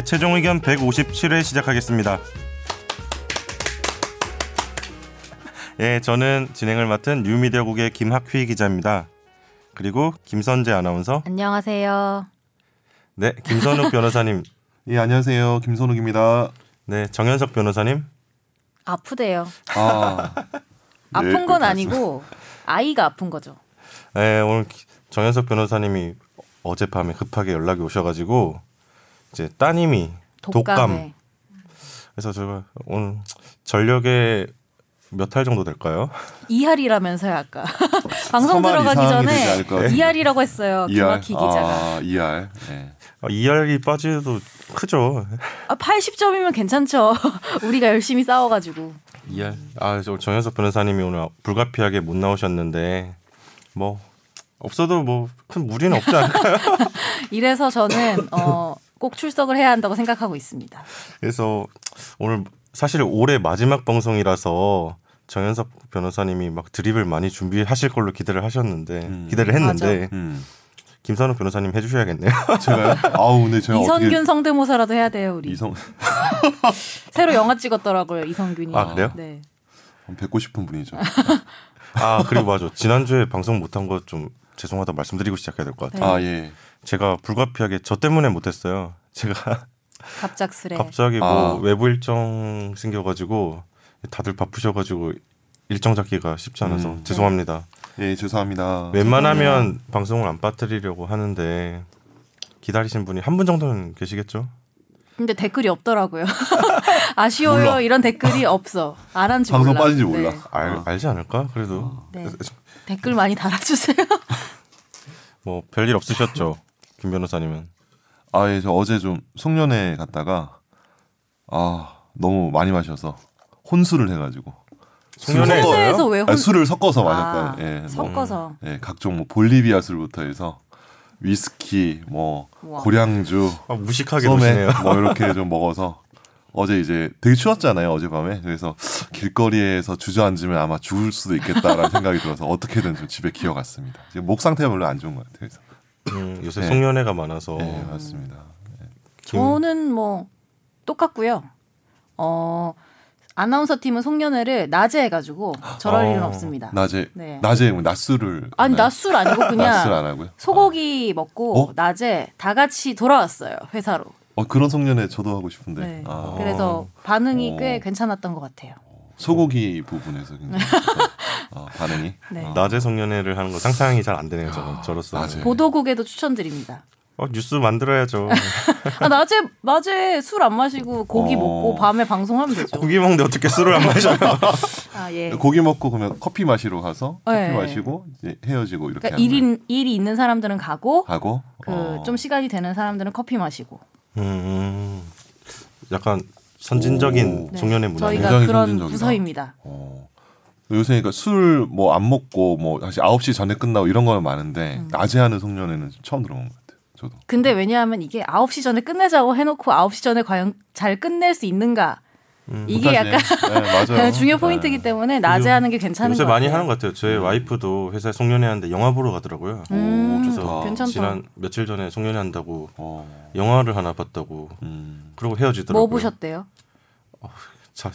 네, 최종 의견 157회 시작하겠습니다. 예, 저는 진행을 맡은 뉴미디어국의 김학휘 기자입니다. 그리고 김선재 아나운서. 안녕하세요. 네, 김선욱 변호사님. 예, 안녕하세요. 김선욱입니다. 네, 정현석 변호사님. 아프대요. 아, 아픈 네, 건 아니고 아이가 아픈 거죠. 네, 오늘 정현석 변호사님이 어젯밤에 급하게 연락이 오셔가지고 이제 따님이 독감. 그래서 제가 오늘 전력에 몇 할 정도 될까요? 이할이라면서요 아까 방송 들어가기 전에 않을 것 같아요. 이할이라고 했어요 이알. 김학희 기자가. 아, 이알. 예. 아, 이알이 빠지도 크죠. 아, 80점이면 괜찮죠. 우리가 열심히 싸워가지고. 이알. 아, 저 정현석 변호사님이 오늘 불가피하게 못 나오셨는데 뭐 없어도 뭐 큰 무리는 없지 않을까요? 이래서 저는 어, 꼭 출석을 해야 한다고 생각하고 있습니다. 그래서 오늘 사실 올해 마지막 방송이라서 정현석 변호사님이 막 드립을 많이 준비하실 걸로 기대를 하셨는데 음. 기대를 했는데 음. 김선욱 변호사님 해주셔야겠네요. 제가요? 아우, 근데 제가 이선균 어떻게 성대모사라도 해야 돼요 우리. 이성 새로 영화 찍었더라고요 이성균이. 아, 그래요? 네. 뵙고 싶은 분이죠. 아 그리고 맞아 지난주에 방송 못한 거 좀 죄송하다 말씀드리고 시작해야 될 것 같아요. 아, 예. 제가 불가피하게 저 때문에 못했어요. 제가 갑작스레. 갑자기 뭐 아. 외부 일정 생겨가지고 다들 바쁘셔가지고 일정 잡기가 쉽지 않아서 음. 죄송합니다. 예, 죄송합니다. 웬만하면 방송을 안 빠뜨리려고 하는데 기다리신 분이 한 분 정도는 계시겠죠? 근데 댓글이 없더라고요. 아쉬워요 몰라. 이런 댓글이 없어. 안 한지 방송 몰라. 빠진지 몰라. 네. 알, 어. 알지 않을까? 그래도 네. 댓글 많이 달아주세요. 뭐 별일 없으셨죠, 김 변호사님은? 아, 예, 저 어제 좀 송년회 갔다가 아, 너무 많이 마셔서 혼술을 해 가지고 송년회 섞어요? 회사에서 왜 혼... 아니, 술을 섞어서 아, 마셨다. 예. 뭐, 섞어서. 예, 각종 뭐 볼리비아 술부터 해서 위스키, 뭐 우와. 고량주, 아, 무식하게 소매. 뭐 이렇게 좀 먹어서 어제 이제 되게 추웠잖아요 어젯밤에 그래서 길거리에서 주저앉으면 아마 죽을 수도 있겠다라는 생각이 들어서 어떻게든 좀 집에 기어갔습니다. 지금 목 상태가 별로 안 좋은 것 같아요. 그래서 음, 요새 네. 송년회가 많아서 네 맞습니다. 김- 저는 뭐 똑같고요. 어 아나운서 팀은 송년회를 낮에 해가지고 저럴 어. 일은 없습니다. 낮에 네. 낮에 뭐 낮술을 아니 하나요? 낮술 아니고 그냥 낮술 안 하고요. 소고기 먹고 어? 낮에 다 같이 돌아왔어요 회사로. 어 그런 송년회 저도 하고 싶은데 네. 아, 그래서 반응이 어. 꽤 괜찮았던 것 같아요. 소고기 부분에서 굉장히 어, 반응이 네. 어. 낮에 송년회를 하는 거 상상이 잘 안 되네요. 저는 저로서. 낮에. 보도국에도 추천드립니다. 어, 뉴스 만들어야죠. 아, 낮에 낮에 술 안 마시고 고기 어. 먹고 밤에 방송하면 되죠. 고기 먹는데 어떻게 술을 안 마셔요? 아 예. 고기 먹고 그러면 커피 마시러 가서 커피 네. 마시고 이제 헤어지고 이렇게 그러니까. 일인 일이 있는 사람들은 가고 하고 그 어. 좀 시간이 되는 사람들은 커피 마시고. 음, 약간 선진적인 오. 송년회 문화. 저희가 굉장히 그런 선진적이다. 부서입니다. 어. 요새 그러니까 술 뭐 안 먹고 뭐 다시 9시 전에 끝나고 이런 거는 많은데 음. 낮에 하는 송년회는 처음 들어본 것 같아요. 저도. 근데 왜냐하면 이게 9시 전에 끝내자고 해놓고 9시 전에 과연 잘 끝낼 수 있는가 이게 못하시네. 약간 네. 중요 포인트이기 네. 때문에 낮에 요새- 하는 게 괜찮은 요새 것 많이 같아요. 하는 것 같아요. 저희 와이프도 회사에 송년회 하는데 영화 보러 가더라고요. 음, 오, 그래서 좋다. 괜찮다. 지난 며칠 전에 송년회 한다고 어. 영화를 하나 봤다고 음. 그러고 헤어지더라고요. 뭐 보셨대요? 자,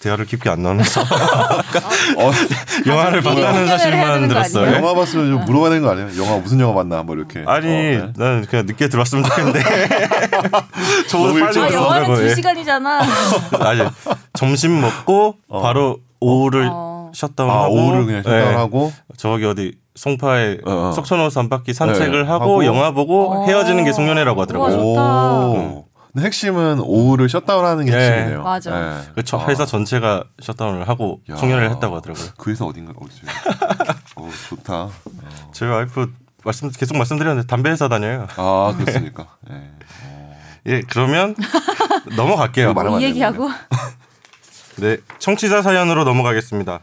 대화를 깊게 안 나눠서 어, 영화를 가족끼리 봤다는 사실만 들었어요. 영화 봤으면 좀 물어봐야 되는 거 아니에요? 영화 무슨 영화 봤나 뭐 이렇게. 아니, 어, 네. 나는 그냥 늦게 들어왔으면 좋겠는데. 너무 빨리 아 영화는. 두 예. 시간이잖아. 아니, 점심 먹고 어. 바로 오후를 어. 샷다운하고 아 오후를 그냥 예, 샷다운하고 저기 어디 송파에 어, 어. 석촌호수 한 바퀴 산책을 네, 하고, 하고. 영화 보고 어. 헤어지는 게 송년회라고 하더라고요. 우와, 좋다. 오. 근데 핵심은 오후를 샷다운하는 게 네. 핵심이네요. 맞아. 네. 그 저- 아. 회사 전체가 샷다운을 하고 야. 송년회를 했다고 하더라고요. 그 회사 어딘가 어디죠? 어 좋다. 저희 와이프 말씀 계속 말씀드렸는데 담배 회사 다녀요. 아 그렇습니까? 예. 예, 그러면 넘어갈게요. 말하면 이안 얘기하고 네, 청취자 사연으로 넘어가겠습니다.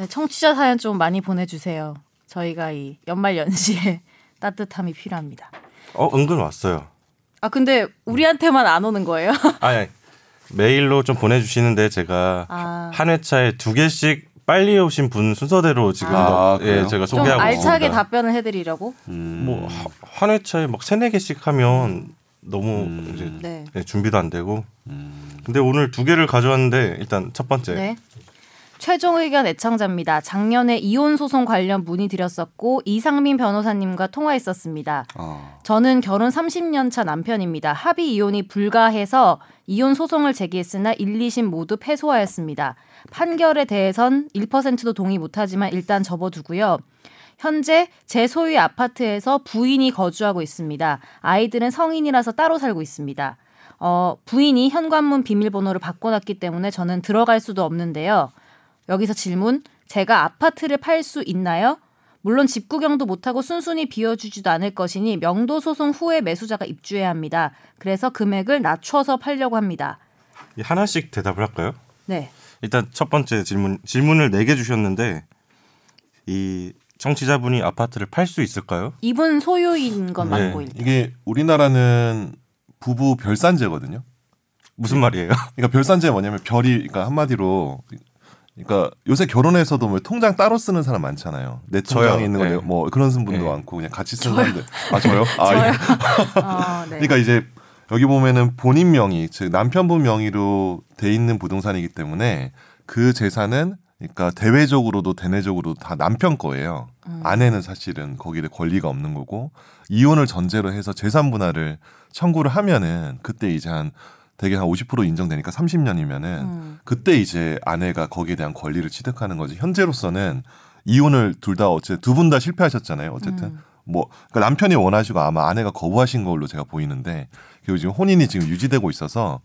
네, 청취자 사연 좀 많이 보내주세요. 저희가 이 연말 연시에 따뜻함이 필요합니다. 어, 은근 왔어요. 아 근데 우리한테만 안 오는 거예요? 아니, 메일로 좀 보내주시는데 제가 아, 한 회차에 두 개씩 빨리 오신 분 순서대로 지금 아? 예, 제가 좀 소개하고 알차게 있습니다. 답변을 해드리려고. 음. 뭐한 회차에 막 세네 개씩 하면 너무 음. 이제 네. 예, 준비도 안 되고. 음. 근데 오늘 두 개를 가져왔는데 일단 첫 번째 네. 최종 의견 애청자입니다. 작년에 이혼 소송 관련 문의 드렸었고 이상민 변호사님과 통화했었습니다. 아. 저는 결혼 30년 차 남편입니다. 합의 이혼이 불가해서 이혼 소송을 제기했으나 1, 2심 모두 패소하였습니다. 판결에 대해선 1%도 동의 못하지만 일단 접어두고요. 현재 제 소유의 아파트에서 부인이 거주하고 있습니다. 아이들은 성인이라서 따로 살고 있습니다. 어, 부인이 현관문 비밀번호를 바꿔놨기 때문에 저는 들어갈 수도 없는데요. 여기서 질문. 제가 아파트를 팔 수 있나요? 물론 집 구경도 못하고 순순히 비워주지도 않을 것이니 명도 소송 후에 매수자가 입주해야 합니다. 그래서 금액을 낮춰서 팔려고 합니다. 이 하나씩 대답을 할까요? 네. 일단 첫 번째 질문 질문을 네 개 주셨는데 이 청취자분이 아파트를 팔 수 있을까요? 이분 소유인 건 네. 맞고 있 이게 우리나라는 부부 별산제거든요. 무슨 말이에요? 그러니까 별산제 뭐냐면 별이 그러니까 한마디로 그러니까 요새 결혼해서도 뭐 통장 따로 쓰는 사람 많잖아요. 내 통장에 저요. 있는 거 네. 내- 뭐 그런 분도 네. 많고 그냥 같이 쓰는 사람들. 아 저요? 아, 예. 아, 네. 그러니까 이제 여기 보면은 본인 명의 즉 남편분 명의로 돼 있는 부동산이기 때문에 그 재산은 그러니까 대외적으로도 대내적으로도 다 남편 거예요. 아내는 사실은 거기에 권리가 없는 거고 이혼을 전제로 해서 재산 분할을 청구를 하면은 그때 이제 한 대개 한 50% 인정되니까 30년이면은 음. 그때 이제 아내가 거기에 대한 권리를 취득하는 거지. 현재로서는 이혼을 둘 다 어째 두 분 다 실패하셨잖아요. 어쨌든 음. 뭐 그러니까 남편이 원하시고 아마 아내가 거부하신 걸로 제가 보이는데 그리고 지금 혼인이 지금 유지되고 있어서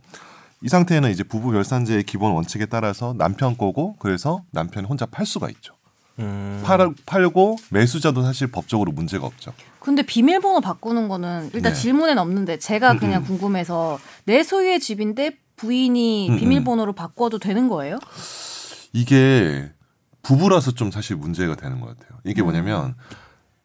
이 상태에는 이제 부부 별산제의 기본 원칙에 따라서 남편 거고 그래서 남편이 혼자 팔 수가 있죠. 음, 팔, 팔고 매수자도 사실 법적으로 문제가 없죠. 근데 비밀번호 바꾸는 거는 일단 네. 질문엔 없는데 제가 음, 그냥 음. 궁금해서 내 소유의 집인데 부인이 음, 음. 비밀번호로 바꿔도 되는 거예요? 이게 부부라서 좀 사실 문제가 되는 것 같아요. 이게 음. 뭐냐면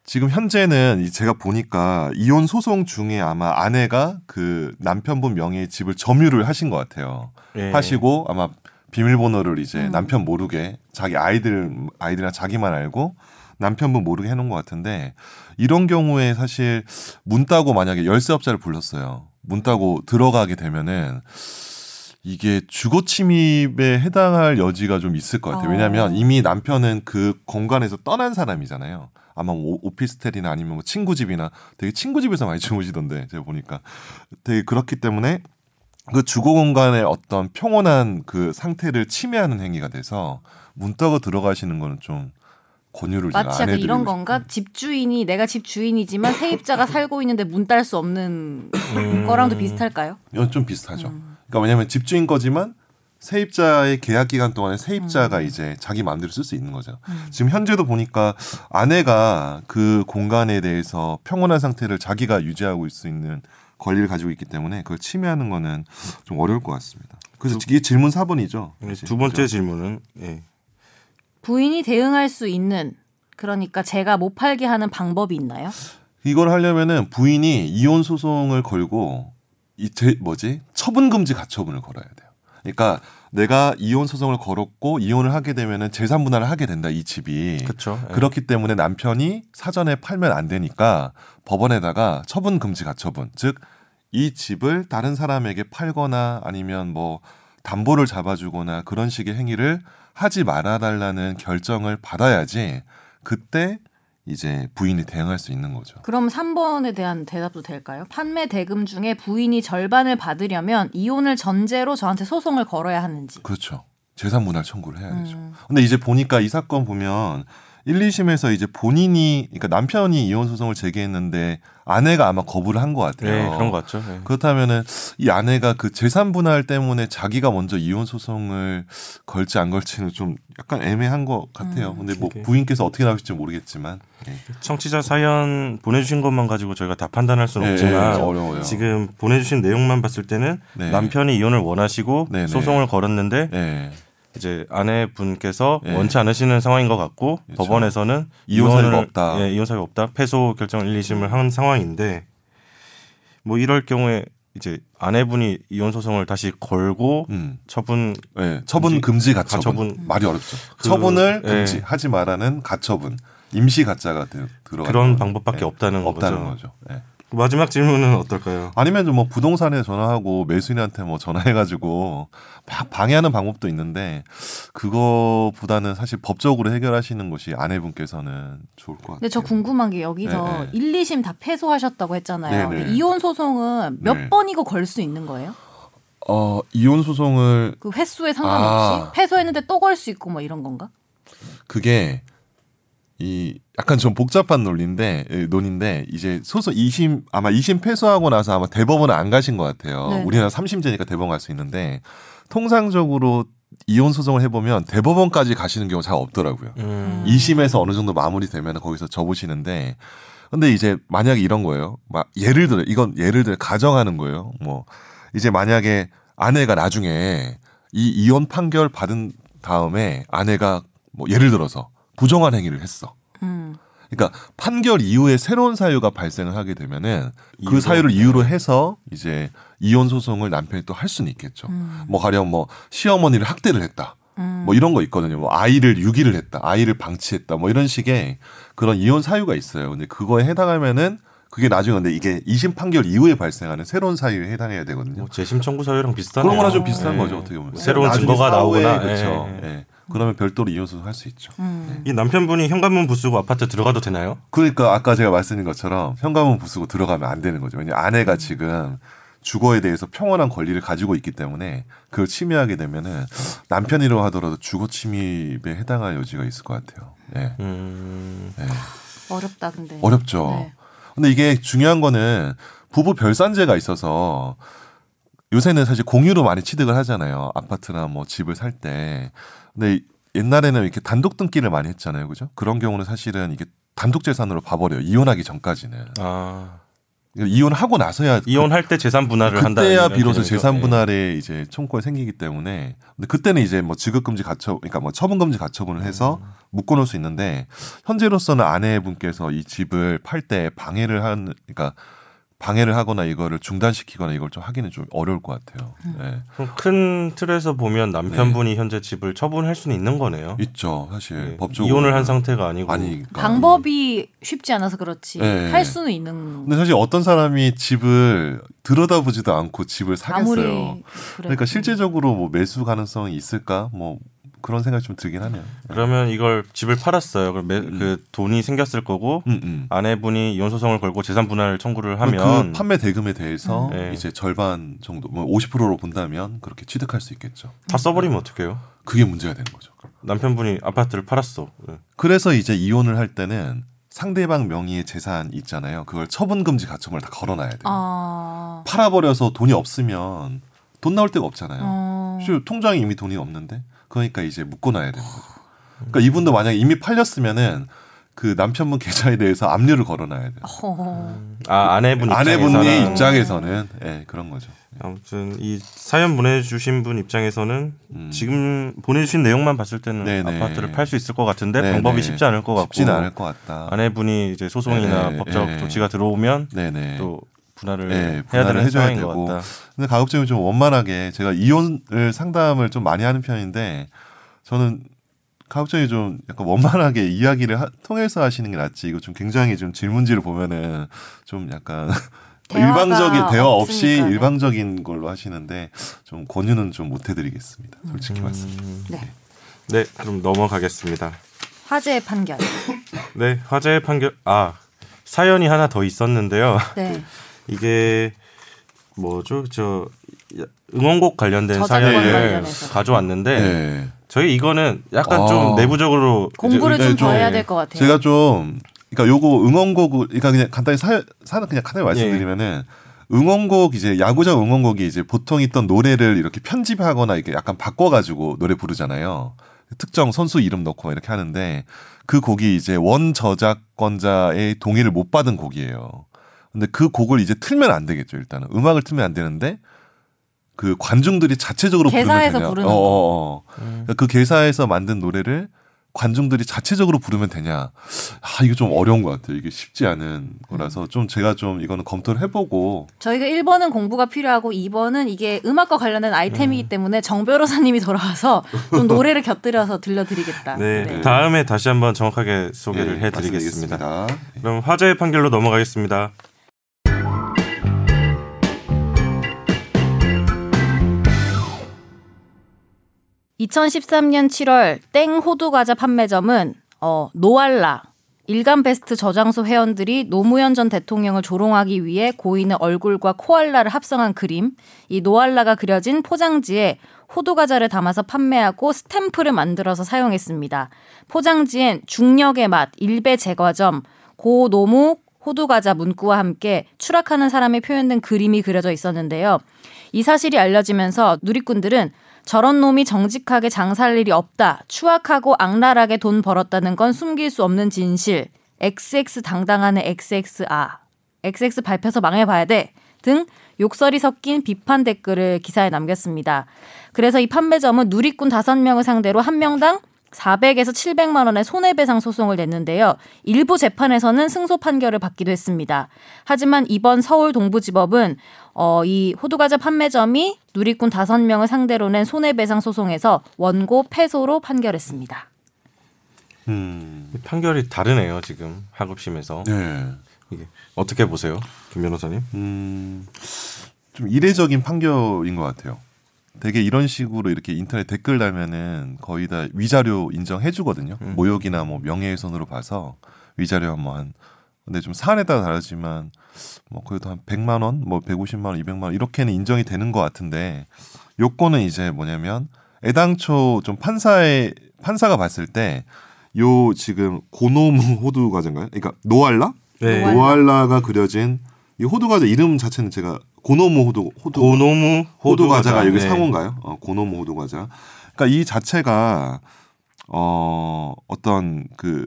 지금 현재는 이 제가 보니까 이혼 소송 중에 아마 아내가 그 남편분 명의의 집을 점유를 하신 것 같아요. 예. 하시고 아마 비밀번호를 이제 음. 남편 모르게 자기 아이들 아이들이나 자기만 알고 남편분 모르게 해놓은 것 같은데 이런 경우에 사실 문 따고 만약에 열쇠업자를 불렀어요. 문 따고 들어가게 되면은 이게 주거 침입에 해당할 여지가 좀 있을 것 같아요. 어. 왜냐하면 이미 남편은 그 공간에서 떠난 사람이잖아요. 아마 뭐 오피스텔이나 아니면 뭐 친구 집이나 되게 친구 집에서 많이 주무시던데 제가 보니까 되게 그렇기 때문에 그 주거 공간의 어떤 평온한 그 상태를 침해하는 행위가 돼서 문 따고 들어가시는 거는 좀 권유를 마치 안 약간 이런 싶어요. 건가? 집주인이 내가 집주인이지만 세입자가 살고 있는데 문 딸 수 없는 음. 거랑도 비슷할까요? 이건 좀 비슷하죠. 음. 그러니까 왜냐하면 집주인 거지만 세입자의 계약 기간 동안에 음. 세입자가 이제 자기 마음대로 쓸 수 있는 거죠. 지금 현재도 보니까 아내가 그 공간에 대해서 평온한 상태를 자기가 유지하고 있을 수 있는 권리를 가지고 있기 때문에 그걸 침해하는 거는 좀 어려울 것 같습니다. 그래서 이게 질문 4번이죠. 예, 두 번째 질문은 예. 부인이 대응할 수 있는 그러니까 제가 못 팔게 하는 방법이 있나요? 이걸 하려면은 부인이 이혼 소송을 걸고 이 제 뭐지 처분 금지 가처분을 걸어야 돼요. 그러니까 내가 이혼 소송을 걸었고 이혼을 하게 되면은 재산 분할을 하게 된다 이 집이. 그렇죠. 예. 그렇기 때문에 남편이 사전에 팔면 안 되니까 법원에다가 처분 금지 가처분 즉 이 집을 다른 사람에게 팔거나 아니면 뭐 담보를 잡아주거나 그런 식의 행위를 하지 말아달라는 결정을 받아야지 그때 이제 부인이 대응할 수 있는 거죠. 그럼 3번에 대한 대답도 될까요? 판매 대금 중에 부인이 절반을 받으려면 이혼을 전제로 저한테 소송을 걸어야 하는지. 그렇죠. 재산 분할 청구를 해야 되죠. 음. 근데 이제 보니까 이 사건 보면 1, 2심에서 이제 본인이 그러니까 남편이 이혼 소송을 제기했는데 아내가 아마 거부를 한 것 같아요. 예, 그런 것 같죠. 예. 그렇다면은 이 아내가 그 재산 분할 때문에 자기가 먼저 이혼 소송을 걸지 안 걸지는 좀 약간 애매한 것 같아요. 음. 근데 뭐 그게. 부인께서 어떻게 나오실지 모르겠지만 예. 청취자 사연 보내주신 것만 가지고 저희가 다 판단할 수는 예, 없지만 예, 어려워요. 지금 보내주신 내용만 봤을 때는 네. 남편이 이혼을 원하시고 네, 네. 소송을 걸었는데 예. 이제 아내분께서 예. 원치 않으시는 상황인 것 같고 그렇죠. 법원에서는 이혼 사유가 없다. 예, 이혼 사유가 없다. 패소 결정 1, 2심을 한 상황인데 뭐 이럴 경우에 이제 아내분이 이혼 소송을 다시 걸고 음. 처분 예, 처분 금지 가처분. 가처분. 말이 어렵죠. 그- 처분을 예. 금지 하지 말라는 가처분. 임시 가짜가 들- 들어가 그런 방법밖에 예. 없다는, 없다는 거죠. 거죠. 예. 마지막 질문은 어떨까요? 아니면 좀 뭐 부동산에 전화하고 매수인한테 뭐 전화해가지고 막 방해하는 방법도 있는데 그거보다는 사실 법적으로 해결하시는 것이 아내분께서는 좋을 것 같아요. 근데 저 궁금한 게 여기서 네, 네. 1, 2심 다 패소하셨다고 했잖아요. 네, 네. 이혼 소송은 몇 네. 번이고 걸 수 있는 거예요? 어 이혼 소송을 그 횟수에 상관없이 아. 패소했는데 또 걸 수 있고 뭐 이런 건가? 그게 이 약간 좀 복잡한 논리인데 예, 논인데 이제 소송 2심 아마 2심 패소하고 나서 아마 대법원은 안 가신 것 같아요. 네. 우리나라 3심제니까 대법원 갈 수 있는데 통상적으로 이혼 소송을 해보면 대법원까지 가시는 경우 잘 없더라고요. 음. 2심에서 어느 정도 마무리되면 거기서 접으시는데 근데 이제 만약에 이런 거예요. 막 예를 들어 이건 예를 들어 가정하는 거예요. 뭐 이제 만약에 아내가 나중에 이 이혼 판결 받은 다음에 아내가 뭐 예를 들어서 부정한 행위를 했어. 음. 그러니까 판결 이후에 새로운 사유가 발생을 하게 되면은 그 이유로? 사유를 이유로 해서 이제 이혼 소송을 남편이 또 할 수는 있겠죠. 음. 뭐 가령 뭐 시어머니를 학대를 했다. 음. 뭐 이런 거 있거든요. 뭐 아이를 유기를 했다. 아이를 방치했다. 뭐 이런 식의 그런 이혼 사유가 있어요. 근데 그거에 해당하면은 그게 나중에 근데 이게 이심 판결 이후에 발생하는 새로운 사유에 해당해야 되거든요. 뭐 재심 청구 사유랑 비슷하네요. 그런 거랑 좀 비슷한 예. 거죠. 어떻게 보면 새로운 증거가 나오거나 그렇죠. 예. 예. 그러면 별도로 이혼 소송 할수 있죠. 음. 이 남편분이 현관문 부수고 아파트 들어가도 되나요? 그러니까 아까 제가 말씀드린 것처럼 현관문 부수고 들어가면 안 되는 거죠. 왜냐 면 음. 아내가 지금 주거에 대해서 평온한 권리를 가지고 있기 때문에 그걸 침해하게 되면은 남편이라고 하더라도 주거 침입에 해당할 여지가 있을 것 같아요. 예. 음. 어렵다 근데. 어렵죠. 네. 근데 이게 중요한 거는 부부 별산제가 있어서 요새는 사실 공유로 많이 취득을 하잖아요. 아파트나 뭐 집을 살 때. 근데 옛날에는 이렇게 단독 등기를 많이 했잖아요. 그죠? 그런 경우는 사실은 이게 단독 재산으로 봐버려요. 이혼하기 전까지는. 아 이혼하고 나서야 이혼할 때 재산 분할을 한다. 그때야 비로소. 재산 예. 분할에 이제 청구가 생기기 때문에 근데 그때는 이제 뭐 지급금지 가처 그러니까 뭐 처분금지 가처분을 해서 음. 묶어놓을 수 있는데 현재로서는 아내분께서 이 집을 팔 때 방해를 한 그러니까 방해를 하거나 이거를 중단시키거나 이걸 좀 하기는 좀 어려울 것 같아요. 음. 네. 큰 틀에서 보면 남편분이 현재 집을 처분할 수는 있는 거네요. 있죠 사실 예. 법적으로 이혼을 한 상태가 아니고 아니니까 방법이 쉽지 않아서 그렇지 네. 할 수는 있는. 근데 사실 어떤 사람이 집을 들여다보지도 않고 집을 사겠어요. 그러니까 실제적으로 뭐 매수 가능성이 있을까 뭐 그런 생각이 좀 들긴 하네요. 그러면 이걸 집을 팔았어요. 그럼 매, 그 돈이 생겼을 거고 음, 음. 아내분이 이혼 소송을 걸고 재산 분할 청구를 하면 그 판매 대금에 대해서 음. 네. 이제 절반 정도 뭐 50%로 본다면 그렇게 취득할 수 있겠죠. 다 써버리면 어떡해요? 그게 문제가 되는 거죠. 남편분이 아파트를 팔았어. 예. 그래서 이제 이혼을 할 때는 상대방 명의의 재산 있잖아요. 그걸 처분 금지 가처분을 다 걸어놔야 돼요. 아. 팔아버려서 돈이 없으면 돈 나올 데가 없잖아요. 어. 통장에 이미 돈이 없는데 그러니까 이제 묶어놔야 되는 거죠. 그러니까 이분도 만약에 이미 팔렸으면은 그 남편분 계좌에 대해서 압류를 걸어놔야 돼요. 어. 아 아내분 아내분의 입장에서는 입장에서는 예 그런 거죠. 아무튼 이 사연 보내주신 분 입장에서는 음. 지금 보내주신 내용만 봤을 때는 네네. 아파트를 팔 수 있을 것 같은데 네네. 방법이 쉽지 않을 것 같고 쉽지는 않을 것 같다. 아내분이 이제 소송이나 네네. 법적 네. 조치가 들어오면 네네. 또 분할을 네, 해야 분할을 되는 해줘야 상황인 되고. 것 같다. 근데 가급적이면 좀 원만하게 제가 이혼을 상담을 좀 많이 하는 편인데 저는 가급적이 좀 약간 원만하게 이야기를 하- 통해서 하시는 게 낫지. 이거 좀 굉장히 좀 질문지를 보면은 좀 약간 대화가 일방적인 대화 없이 없으니까요. 일방적인 걸로 하시는데 좀 권유는 좀 못 해드리겠습니다. 솔직히 말씀. 음, 네. 네, 그럼 넘어가겠습니다. 화제의 판결. 네, 화제의 판결. 아 사연이 하나 더 있었는데요. 네. 이게 뭐죠? 저 응원곡 관련된 사연을 관련해서. 가져왔는데 네. 저희 이거는 약간 아. 좀 내부적으로 공부를 이제 좀 네, 더 좀- 해야 될 것 같아요. 제가 좀 그러니까 요거 응원곡을 그러니까 그냥 간단히 사, 사는 그냥 간단히 말씀드리면은 응원곡 이제 야구장 응원곡이 이제 보통 있던 노래를 이렇게 편집하거나 이렇게 약간 바꿔가지고 노래 부르잖아요. 특정 선수 이름 넣고 이렇게 하는데 그 곡이 이제 원 저작권자의 동의를 못 받은 곡이에요. 근데 그 곡을 이제 틀면 안 되겠죠 일단은 음악을 틀면 안 되는데 그 관중들이 자체적으로 부르면 개사해서 되냐? 부르는 어, 어, 어. 음. 그 개사에서 만든 노래를 관중들이 자체적으로 부르면 되냐? 아 이거 좀 어려운 것 같아요. 이게 쉽지 않은 거라서 좀 제가 좀 이거는 검토를 해보고 저희가 1번은 공부가 필요하고 2번은 이게 음악과 관련된 아이템이기 때문에 정 변호사님이 돌아와서 좀 노래를 곁들여서 들려드리겠다. 네. 네. 다음에 다시 한번 정확하게 소개를 예, 해드리겠습니다. 말씀드리겠습니다. 그럼 화제의 판결로 넘어가겠습니다. (2013년 7월) 땡 호두 과자 판매점은 어 노알라 일간 베스트 저장소 회원들이 노무현 전 대통령을 조롱하기 위해 고인의 얼굴과 코알라를 합성한 그림, 이 노알라가 그려진 포장지에 호두 과자를 담아서 판매하고 스탬프를 만들어서 사용했습니다. 포장지엔 중력의 맛, 일베 제과점, 고노무 호두 과자 문구와 함께 추락하는 사람이 표현된 그림이 그려져 있었는데요. 이 사실이 알려지면서 누리꾼들은 저런 놈이 정직하게 장사할 일이 없다. 추악하고 악랄하게 돈 벌었다는 건 숨길 수 없는 진실. XX 당당하네 XX아. XX 밟혀서 망해봐야 돼. 등 욕설이 섞인 비판 댓글을 기사에 남겼습니다. 그래서 이 판매점은 누리꾼 5명을 상대로 한 명당 400에서 700만 원의 손해배상 소송을 냈는데요. 일부 재판에서는 승소 판결을 받기도 했습니다. 하지만 이번 서울 동부지법은 어, 이 호두과자 판매점이 누리꾼 5명을 상대로 낸 손해배상 소송에서 원고 패소로 판결했습니다. 음, 판결이 다르네요 지금 하급심에서 네. 이게 어떻게 보세요, 김 변호사님? 음, 좀 이례적인 판결인 것 같아요. 되게 이런 식으로 이렇게 인터넷 댓글 달면은 거의 다 위자료 인정해 주거든요. 음. 모욕이나 뭐 명예훼손으로 봐서 위자료 뭐한 근데 좀 사안에 따라 다르지만 뭐 그래도 한 100만 원, 뭐 150만 원, 200만 원 이렇게는 인정이 되는 것 같은데 요건은 이제 뭐냐면 애당초 좀 판사의 판사가 봤을 때 요 지금 고노무 호두 과자인가요? 그러니까 노알라? 네. 노알라. 노알라가 그려진 이 호두 과자 이름 자체는 제가 고노무 호두 호두 고노무 호두 과자가 여기 네. 상호인가요? 어, 고노무 호두 과자. 그러니까 이 자체가 어 어떤 그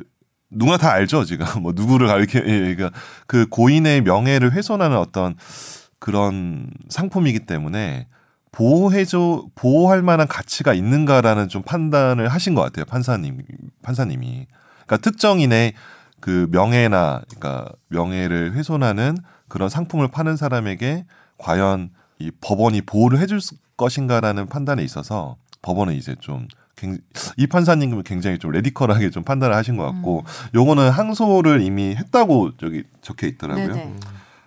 누구나 다 알죠 지금. 뭐 누구를 가리켜 예, 그러니까 그 고인의 명예를 훼손하는 어떤 그런 상품이기 때문에 보호해줘 보호할 만한 가치가 있는가라는 좀 판단을 하신 것 같아요 판사님 판사님이. 그러니까 특정인의 그 명예나 그러니까 명예를 훼손하는 그런 상품을 파는 사람에게 과연 이 법원이 보호를 해줄 수- 것인가라는 판단에 있어서 법원은 이제 좀 이 판사님은 굉장히 좀 레디컬하게 좀 판단을 하신 것 같고 요거는 항소를 이미 했다고 저기 적혀 있더라고요. 네네.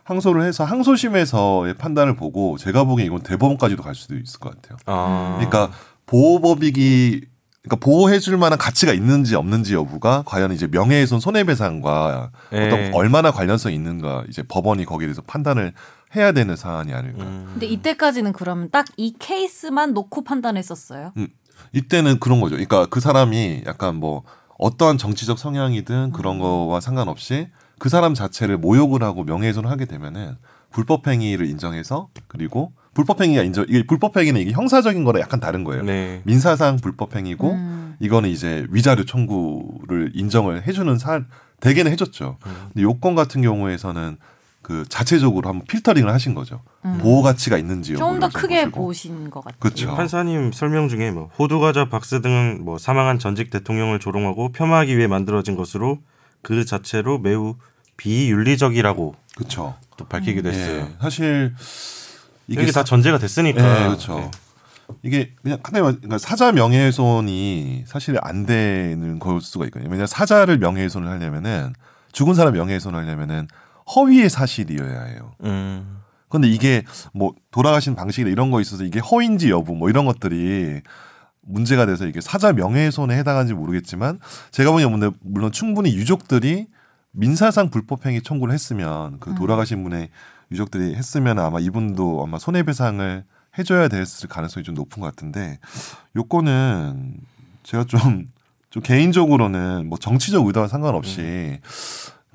항소를 해서 항소심에서의 판단을 보고 제가 보기엔 이건 대법원까지도 갈 수도 있을 것 같아요. 아, 그러니까 보호법익이 그러니까 보호해줄 만한 가치가 있는지 없는지 여부가 과연 이제 명예훼손 손해배상과 예. 어떤 얼마나 관련성이 있는가 이제 법원이 거기에 대해서 판단을 해야 되는 사안이 아닐까. 음. 근데 이때까지는 그러면 딱 이 케이스만 놓고 판단했었어요. 이때는 그런 거죠. 그러니까 그 사람이 약간 뭐 어떠한 정치적 성향이든 그런 거와 상관없이 그 사람 자체를 모욕을 하고 명예훼손을 하게 되면은 불법행위를 인정해서 그리고 불법행위가 인정 이게 불법행위는 이게 형사적인 거랑 약간 다른 거예요. 네. 민사상 불법행위고 음. 이거는 이제 위자료 청구를 인정을 해주는 사 대개는 해줬죠. 음. 근데 요건 같은 경우에서는 그 자체적으로 한번 필터링을 하신 거죠. 보호 가치가 있는지 음. 좀더 크게 보시고. 보신 것 같아요. 그렇죠. 판사님 설명 중에 뭐 호두 과자 박스 등은 뭐 사망한 전직 대통령을 조롱하고 폄하하기 위해 만들어진 것으로 그 자체로 매우 비윤리적이라고 그렇죠. 또 밝히기도 했어요. 예, 사실 이게, 이게 다 전제가 됐으니까. 네, 그렇죠. 네. 이게 그냥 하나의 말- 그러니까 사자 명예훼손이 사실 안 되는 걸 수가 있거든요. 왜냐하면 사자를 명예훼손을 하려면은 죽은 사람 명예훼손을 하려면은 허위의 사실이어야 해요. 음. 근데 이게 뭐 돌아가신 방식이나 이런 거 있어서 이게 허위인지 여부 뭐 이런 것들이 문제가 돼서 이게 사자 명예훼손에 해당하는지 모르겠지만 제가 보기에 근데 물론 충분히 유족들이 민사상 불법행위 청구를 했으면 그 돌아가신 분의 유족들이 했으면 아마 이분도 아마 손해배상을 해줘야 됐을 가능성이 좀 높은 것 같은데 요거는 제가 좀, 좀 개인적으로는 뭐 정치적 의도와 상관없이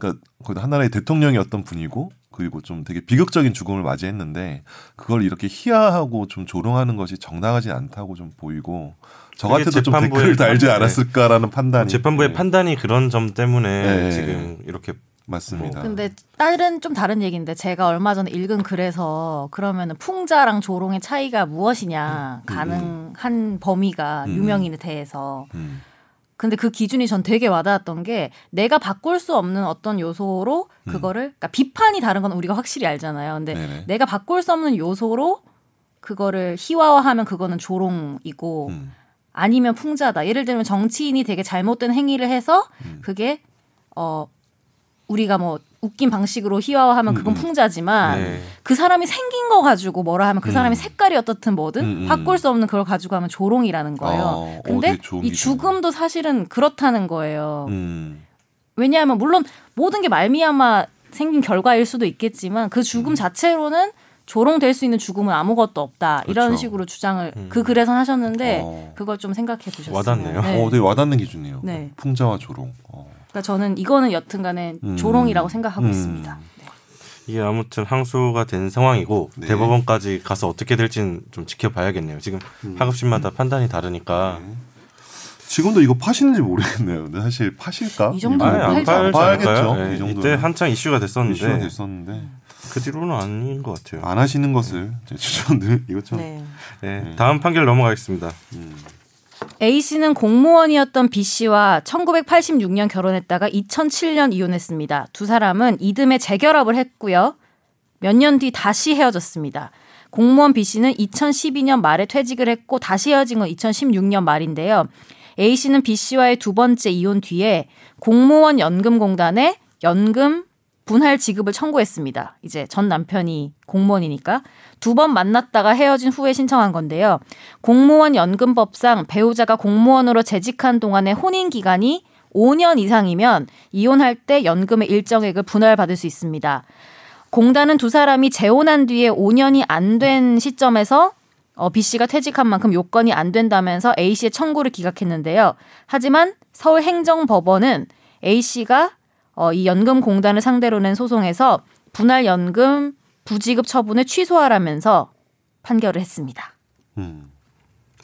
그러니까 거의 하나의 대통령이 어떤 분이고 그리고 좀 되게 비극적인 죽음을 맞이했는데 그걸 이렇게 희화하고 좀 조롱하는 것이 정당하지 않다고 좀 보이고 저 같아도 좀 댓글을 달지 판단- 않았을까라는 판단이 재판부의 네, 판단이 그런 점 때문에 네. 지금 이렇게 맞습니다. 근데 다른 좀 다른 얘기인데 제가 얼마 전에 읽은 글에서 그러면은 풍자랑 조롱의 차이가 무엇이냐 가능한 범위가 음. 유명인에 대해서 음. 근데 그 기준이 전 되게 와닿았던 게 내가 바꿀 수 없는 어떤 요소로 그거를 그러니까 비판이 다른 건 우리가 확실히 알잖아요. 근데 음. 네네. 내가 바꿀 수 없는 요소로 그거를 희화화하면 그거는 조롱이고 음. 아니면 풍자다. 예를 들면 정치인이 되게 잘못된 행위를 해서 음. 그게 어 우리가 뭐 웃긴 방식으로 희화화하면 그건 음, 음. 풍자지만 네. 그 사람이 생긴 거 가지고 뭐라 하면 그 사람의 색깔이 어떻든 뭐든 음, 음. 바꿀 수 없는 그걸 가지고 하면 조롱이라는 거예요. 어, 어, 근데 좋은 이. 죽음도 사실은 그렇다는 거예요. 음. 왜냐하면 물론 모든 게 말미암아 생긴 결과일 수도 있겠지만 그 죽음 자체로는 조롱될 수 있는 죽음은 아무것도 없다 이런 그렇죠. 식으로 주장을 그 글에서 하셨는데 어. 그걸 좀 생각해 보셨어요. 와닿네요. 네. 어, 되게 와닿는 기준이에요. 네. 풍자와 조롱. 어. 그러니까 저는 이거는 여튼간에 음. 조롱이라고 생각하고 음. 있습니다. 네. 이게 아무튼 항소가 된 상황이고 네. 대법원까지 가서 어떻게 될지는 좀 지켜봐야겠네요. 지금 음. 하급심마다 판단이 다르니까 지금도 이거 파시는지 모르겠네요. 근데 사실 파실까? 이 정도는 팔지 팔지 팔겠죠. 않을까요? 이 네, 정도는. 이때 한창 이슈가 됐었는데 이슈가 됐었는데 그 뒤로는 아닌 것 같아요. 안 하시는 것을 제 추천들 참. 네. 네, 다음 판결 넘어가겠습니다. 음. A 씨는 공무원이었던 B 씨와 1986년 결혼했다가 2007년 이혼했습니다. 두 사람은 이듬해 재결합을 했고요. 몇 년 뒤 다시 헤어졌습니다. 공무원 B 씨는 2012년 말에 퇴직을 했고 다시 헤어진 건 2016년 말인데요. A 씨는 B 씨와의 두 번째 이혼 뒤에 공무원 연금공단에 연금 분할 지급을 청구했습니다. 이제 전 남편이 공무원이니까 두 번 만났다가 헤어진 후에 신청한 건데요. 공무원 연금법상 배우자가 공무원으로 재직한 동안의 혼인 기간이 5년 이상이면 이혼할 때 연금의 일정액을 분할받을 수 있습니다. 공단은 두 사람이 재혼한 뒤에 5년이 안 된 시점에서 어, B 씨가 퇴직한 만큼 요건이 안 된다면서 A 씨의 청구를 기각했는데요. 하지만 서울행정법원은 A 씨가 어, 이 연금공단을 상대로 낸 소송에서 분할 연금 부지급 처분을 취소하라면서 판결을 했습니다. 음.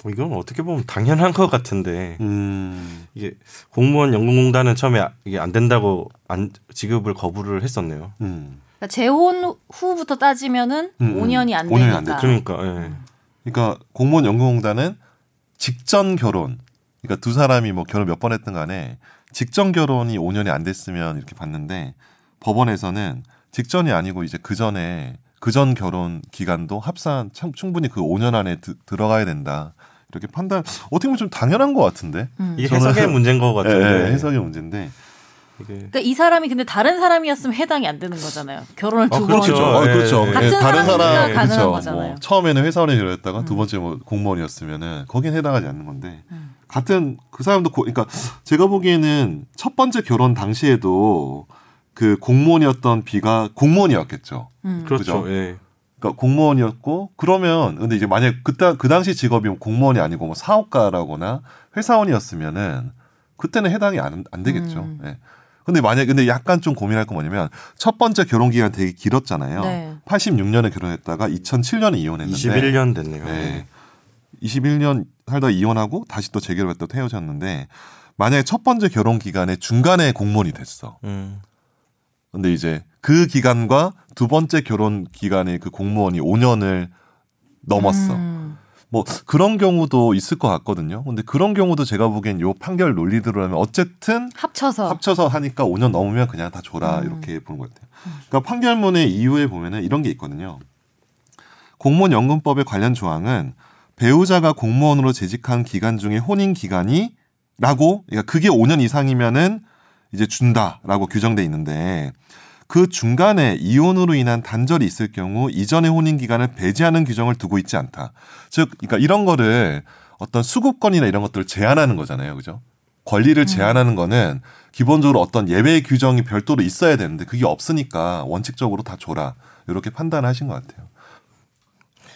어, 이건 어떻게 보면 당연한 것 같은데 음. 이게 공무원 연금공단은 처음에 아- 이게 안 된다고 안, 지급을 거부를 했었네요. 음. 그러니까 재혼 후부터 따지면은 음, 음. 5년이 안 5년이 안 되니까. 그러니까 예. 그러니까 공무원 연금공단은 직전 결혼, 그러니까 두 사람이 뭐 결혼 몇 번 했든 간에 직전 결혼이 5년이 안 됐으면 이렇게 봤는데 법원에서는 직전이 아니고 이제 그 전에 그전 결혼 기간도 합산 참 충분히 그 5년 안에 드- 들어가야 된다. 이렇게 판단 어떻게 보면 좀 당연한 것 같은데. 음. 이게 해석의 문제인 것 예, 같은데 예, 해석의 문제인데. 이게 그러니까 이 사람이 근데 다른 사람이었으면 해당이 안 되는 거잖아요. 결혼을 두 아, 번. 그렇죠. 어, 예, 그렇죠. 예. 같은 다른 사람이니까 사람 가능한 그렇죠. 거잖아요. 뭐 처음에는 회사원에 들어갔다가 두 번째 뭐 공무원이었으면은 거긴 해당하지 않는 건데 음. 같은 그 사람도 고, 그러니까 제가 보기에는 첫 번째 결혼 당시에도 그 공무원이었던 비가 공무원이었겠죠. 음. 그렇죠. 그죠? 예. 그러니까 공무원이었고 그러면 근데 이제 만약 그때 그 당시 직업이 뭐 공무원이 아니고 뭐 사업가라거나 회사원이었으면은 그때는 해당이 안, 안 되겠죠. 음. 예. 근데 만약 근데 약간 좀 고민할 건 뭐냐면 첫 번째 결혼 기간 되게 길었잖아요. 네. 86년에 결혼했다가 2007년에 이혼했는데 21년 됐네요. 네. 21년 살다 이혼하고 다시 또 재결혼했다 헤어졌는데 만약에 첫 번째 결혼 기간에 중간에 공무원이 됐어. 음. 근데 이제 그 기간과 두 번째 결혼 기간의 그 공무원이 5년을 넘었어. 음. 뭐 그런 경우도 있을 것 같거든요. 근데 그런 경우도 제가 보기엔 요 판결 논리대로라면 어쨌든 합쳐서 합쳐서 하니까 5년 넘으면 그냥 다 줘라 음. 이렇게 보는 것 같아요. 그러니까 판결문의 이유에 보면은 이런 게 있거든요. 공무원 연금법의 관련 조항은 배우자가 공무원으로 재직한 기간 중에 혼인 기간이 라고 그러니까 그게 5년 이상이면은 이제 준다라고 규정돼 있는데 그 중간에 이혼으로 인한 단절이 있을 경우 이전의 혼인 기간을 배제하는 규정을 두고 있지 않다. 즉, 그러니까 이런 거를 어떤 수급권이나 이런 것들을 제한하는 거잖아요, 그죠? 권리를 제한하는 거는 기본적으로 어떤 예외 규정이 별도로 있어야 되는데 그게 없으니까 원칙적으로 다 줘라 이렇게 판단하신 것 같아요.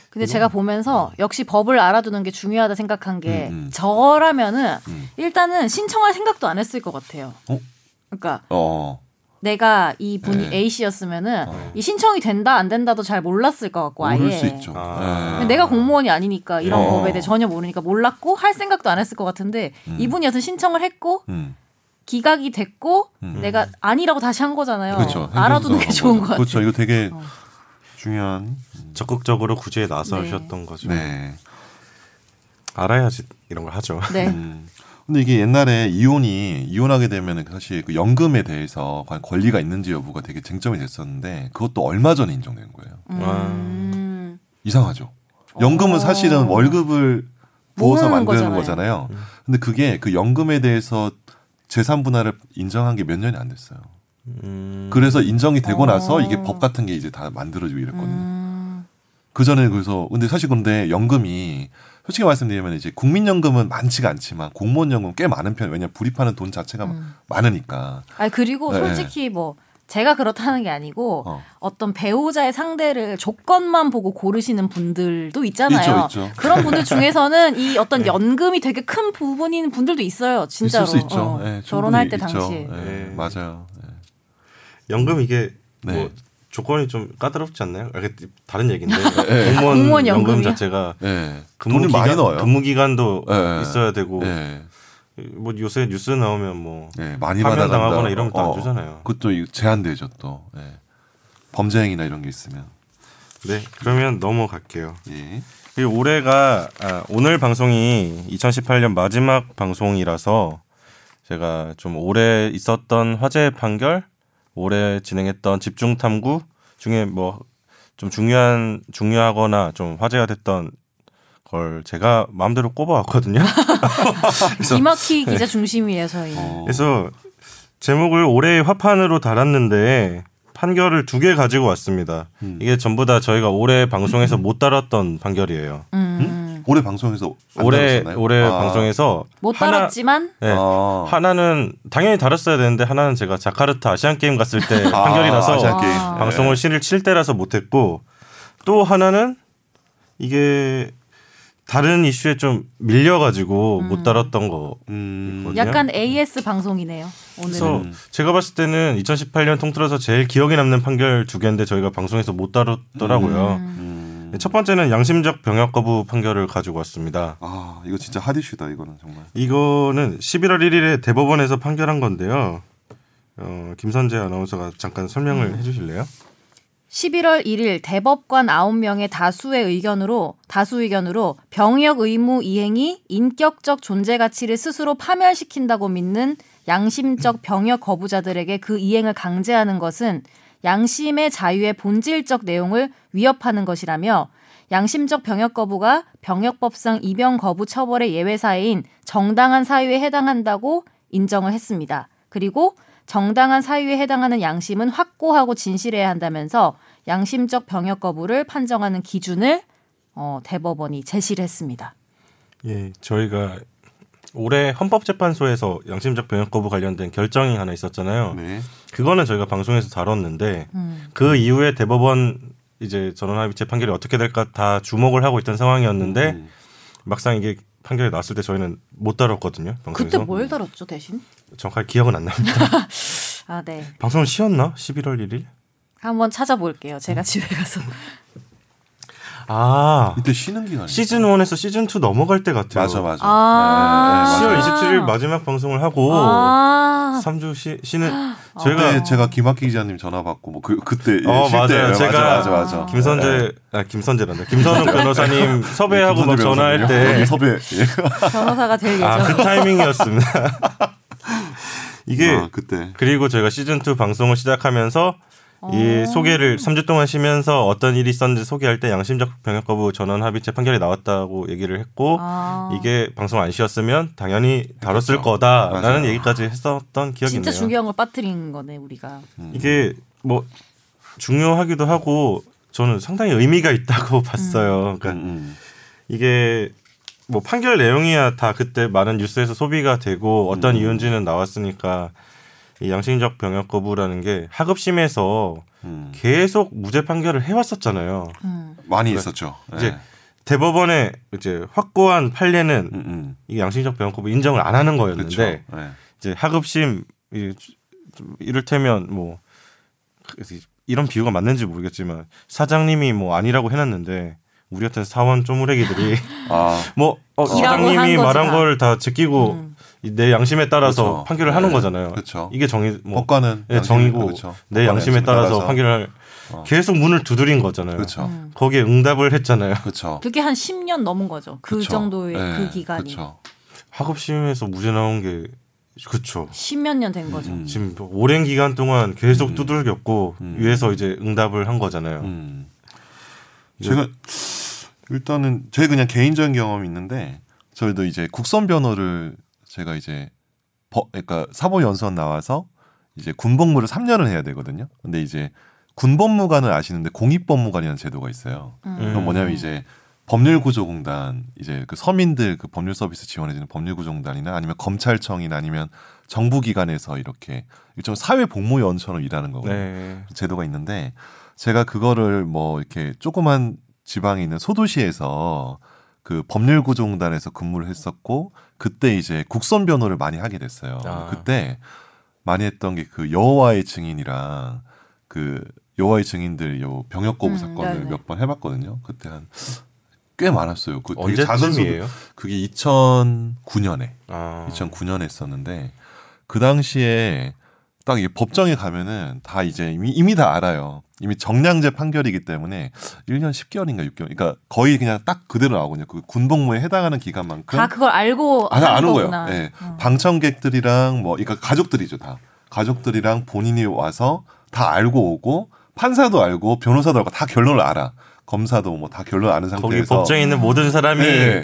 근데 제가 보면서 역시 법을 알아두는 게 중요하다 생각한 게 음, 음. 저라면은 음. 일단은 신청할 생각도 안 했을 것 같아요. 어? 그러니까 어, 내가 이 분이 네. A 씨였으면은 어. 이 신청이 된다 안 된다도 잘 몰랐을 것 같고 아예. 모를 수 있죠. 아. 네. 내가 공무원이 아니니까 이런 어. 법에 대해 전혀 모르니까 몰랐고 할 생각도 안 했을 것 같은데 음. 이분이 여튼 신청을 했고 음, 기각이 됐고 음. 내가 아니라고 다시 한 거잖아요. 그렇죠. 알아두는 게 좋은 뭐죠. 것 같아요. 그렇죠. 이거 되게 어. 중요한. 적극적으로 구제에 나서셨던 거죠. 네. 알아야지 이런 걸 하죠. 네. 음. 근데 이게 옛날에 이혼이 이혼하게 되면 사실 그 연금에 대해서 과연 권리가 있는지 여부가 되게 쟁점이 됐었는데 그것도 얼마 전에 인정된 거예요. 음. 이상하죠. 연금은 어. 사실은 월급을 부어서 만드는 거잖아요. 거잖아요. 근데 그게 그 연금에 대해서 재산 분할을 인정한 게 몇 년이 안 됐어요. 음, 그래서 인정이 되고 어. 나서 이게 법 같은 게 이제 다 만들어지고 이랬거든요. 음. 그 전에 그래서 근데 사실 근데 연금이 솔직히 말씀드리면 이제 국민연금은 많지가 않지만 공무원연금 꽤 많은 편. 왜냐 면 불입하는 돈 자체가 음. 많으니까. 아니 그리고 네. 솔직히 뭐 제가 그렇다는 게 아니고 어. 어. 떤 배우자의 상대를 조건만 보고 고르시는 분들도 있잖아요. 있죠, 있죠. 그런 분들 중에서는 이 어떤 연금이 되게 큰 부분인 분들도 있어요. 진짜로. 있을 수 있죠. 어, 예, 결혼할 때 있죠. 당시에. 예, 네. 맞아요. 예. 연금 이게 네. 뭐 조건이 좀 까다롭지 않나요? 아, 다른 얘기인데 예. 공무원, 공무원 연금? 자체가 예. 근무 돈이 기간, 많이 넣어요. 근무 기간도 예. 있어야 되고 예. 뭐 요새 뉴스 나오면 뭐 예, 많이 파면. 당하거나 또안 어, 주잖아요. 그것도 이- 제한되죠 또. 예. 범죄 행위나 이런 게 있으면. 네 그러면 넘어갈게요. 예. 올해가 아, 오늘 방송이 2018년 마지막 방송이라서 제가 좀 올해 있었던 화재 판결, 올해 진행했던 집중 탐구 중에 뭐 좀 중요한 중요하거나 좀 화제가 됐던 걸 제가 마음대로 꼽아왔거든요. 그래서- 이마키 기자 중심이에요 저희. 는 어. 그래서 제목을 올해의 화판으로 달았는데 판결을 두 개 가지고 왔습니다. 음. 이게 전부 다 저희가 올해 방송에서 못 다뤘던 판결이에요. 음. 올해 방송에서 안 올해 다뤘었나요? 올해 아. 방송에서 못 하나- 다뤘지만 네, 아. 하나는 당연히 다뤘어야 되는데 하나는 제가 자카르타 아시안 게임 갔을 때 아, 판결이라서 아시안 게임. 아. 방송을 실을 칠 때라서 못했고 또 하나는 이게 다른 이슈에 좀 밀려가지고 음. 못 다뤘던 거. 음. 약간 AS 방송이네요. 그래서 오늘은. 음. 제가 봤을 때는 2018년 통틀어서 제일 기억에 남는 판결 두 개인데 저희가 방송에서 못 다뤘더라고요. 음. 음. 첫 번째는 양심적 병역 거부 판결을 가지고 왔습니다. 아 이거 진짜 핫이슈다 이거는 정말. 이거는 11월 1일에 대법원에서 판결한 건데요. 어, 김선재 아나운서가 잠깐 설명을 해주실래요? 11월 1일 대법관 9명의 다수의 의견으로 다수 의견으로 병역 의무 이행이 인격적 존재 가치를 스스로 파멸시킨다고 믿는 양심적 병역 거부자들에게 그 이행을 강제하는 것은 양심의 자유의 본질적 내용을 위협하는 것이라며 양심적 병역 거부가 병역법상 입영 거부 처벌의 예외 사유인 정당한 사유에 해당한다고 인정을 했습니다. 그리고 정당한 사유에 해당하는 양심은 확고하고 진실해야 한다면서 양심적 병역 거부를 판정하는 기준을 어, 대법원이 제시를 했습니다. 예, 저희가 올해 헌법재판소에서 양심적 병역 거부 관련된 결정이 하나 있었잖아요. 네. 그거는 저희가 방송에서 다뤘는데 음. 그 이후에 대법원 이제 전원합의 재판결이 어떻게 될까 다 주목을 하고 있던 상황이었는데 음. 막상 이게 판결이 나왔을 때 저희는 못 다뤘거든요. 방송에서 그때 뭘 다뤘죠 대신? 정확하게 기억은 안 납니다. 아 네. 방송은 쉬었나? 11월 1일? 한번 찾아볼게요. 제가 집에 가서. 아 이때 쉬는 기간. 시즌 1에서 시즌 2 넘어갈 때 같아요. 맞아 맞아. 아. 네, 10월 네, 맞아요. 27일 마지막 방송을 하고 아. 3주 쉬, 쉬는 그때 저희가 제가 김학기 기자님 전화 받고 뭐 그 그때 어, 쉴 때. 맞아요. 제가 맞아 맞아 맞아. 김선재 아 김선재란다. 김선웅 변호사님 섭외하고 막 전화할? 때 섭외. 예. 변호사가 될 예정. 아, 그 타이밍이었습니다. 이게 아, 그때. 그리고 저희가 시즌 2 방송을 시작하면서 이 어. 소개를 3주 동안 쉬면서 어떤 일이 있었는지 소개할 때 양심적 병역 거부 전원 합의체 판결이 나왔다고 얘기를 했고 아. 이게 방송 안 쉬었으면 당연히 다뤘을 그렇죠. 거다라는 맞아요. 얘기까지 했었던 기억이 진짜 있네요. 중요한 걸 빠뜨린 거네 우리가. 음. 이게 뭐 중요하기도 하고 저는 상당히 의미가 있다고 봤어요. 그러니까 음, 이게 뭐 판결 내용이야 다 그때 많은 뉴스에서 소비가 되고 어떤 음. 이유인지는 나왔으니까 이 양심적 병역 거부라는 게 하급심에서 음. 계속 무죄 판결을 해왔었잖아요. 음. 많이 그러니까 있었죠. 이제 네. 대법원의 이제 확고한 판례는 음, 음. 이 양심적 병역 거부 인정을 안 하는. 거였는데 네. 이제 하급심 이, 좀 이를테면 뭐 그- 이런 비유가 맞는지 모르겠지만 사장님이 뭐 아니라고 해놨는데 우리 같은 사원 쪼무레기들이 아, 뭐 어, 사장님이 말한 다. 걸다 제끼고 음. 이- 내 양심에 따라서 그렇죠. 판결을 네. 하는 거잖아요. 그렇죠. 이게 정의 뭐 법관은 예, 양심에- 정의고 그렇죠. 내 법관의 양심에 따라서, 판결을 할 어. 계속 문을 두드린 거잖아요. 그렇죠. 음. 거기에 응답을 했잖아요. 그렇죠. 그게 한 10년 넘은 거죠. 그 그쵸. 정도의 네, 그 기간이. 그쵸. 학업 시험에서 무죄 나온 게 그쵸. 십몇 년 된 거죠. 음. 지금 오랜 기간 동안 계속 음. 두들겼고 음. 위에서 이제 응답을 한 거잖아요. 음. 제가 일단은 제 그냥 개인적인 경험이 있는데 저희도 이제 국선 변호를 제가 이제 버, 그러니까 사법 연수원 나와서 이제 군복무를 3년을 해야 되거든요. 근데 이제 군법무관을 아시는데 공익법무관이라는 제도가 있어요. 음. 그건 뭐냐면 이제 법률구조공단 이제 그 서민들 그 법률 서비스 지원해주는 법률구조공단이나 아니면 검찰청이나 아니면 정부기관에서 이렇게 일종 사회복무원처럼 일하는 거거든요. 네. 제도가 있는데 제가 그거를 뭐 이렇게 조그만 지방에 있는 소도시에서 그 법률구조공단에서 근무를 했었고 그때 이제 국선 변호를 많이 하게 됐어요. 아. 그때 많이 했던 게 그 여호와의 증인이랑 그 여호와의 증인들 요 병역 거부 음, 사건을. 몇 번 해봤거든요. 그때 한 꽤 많았어요. 그 되게 작은 소 언제쯤이에요? 그게 2009년에 아. 2009년에 했었는데 그 당시에 딱 이 법정에 가면은 다 이제 이미, 이미 다 알아요. 이미 정량제 판결이기 때문에 1년 10개월인가 6개월. 그러니까 거의 그냥 딱 그대로 나오거든요. 그 군복무에 해당하는 기간만큼 다 그걸 알고 아, 아는 거예요. 예. 어. 방청객들이랑 뭐 그러니까 가족들이죠, 다. 가족들이랑 본인이 와서 다 알고 오고 판사도 알고 변호사도 알고 다 결론을 알아. 검사도 뭐 다 결론 아는 거기 상태에서 법정에 있는 모든 사람이 네.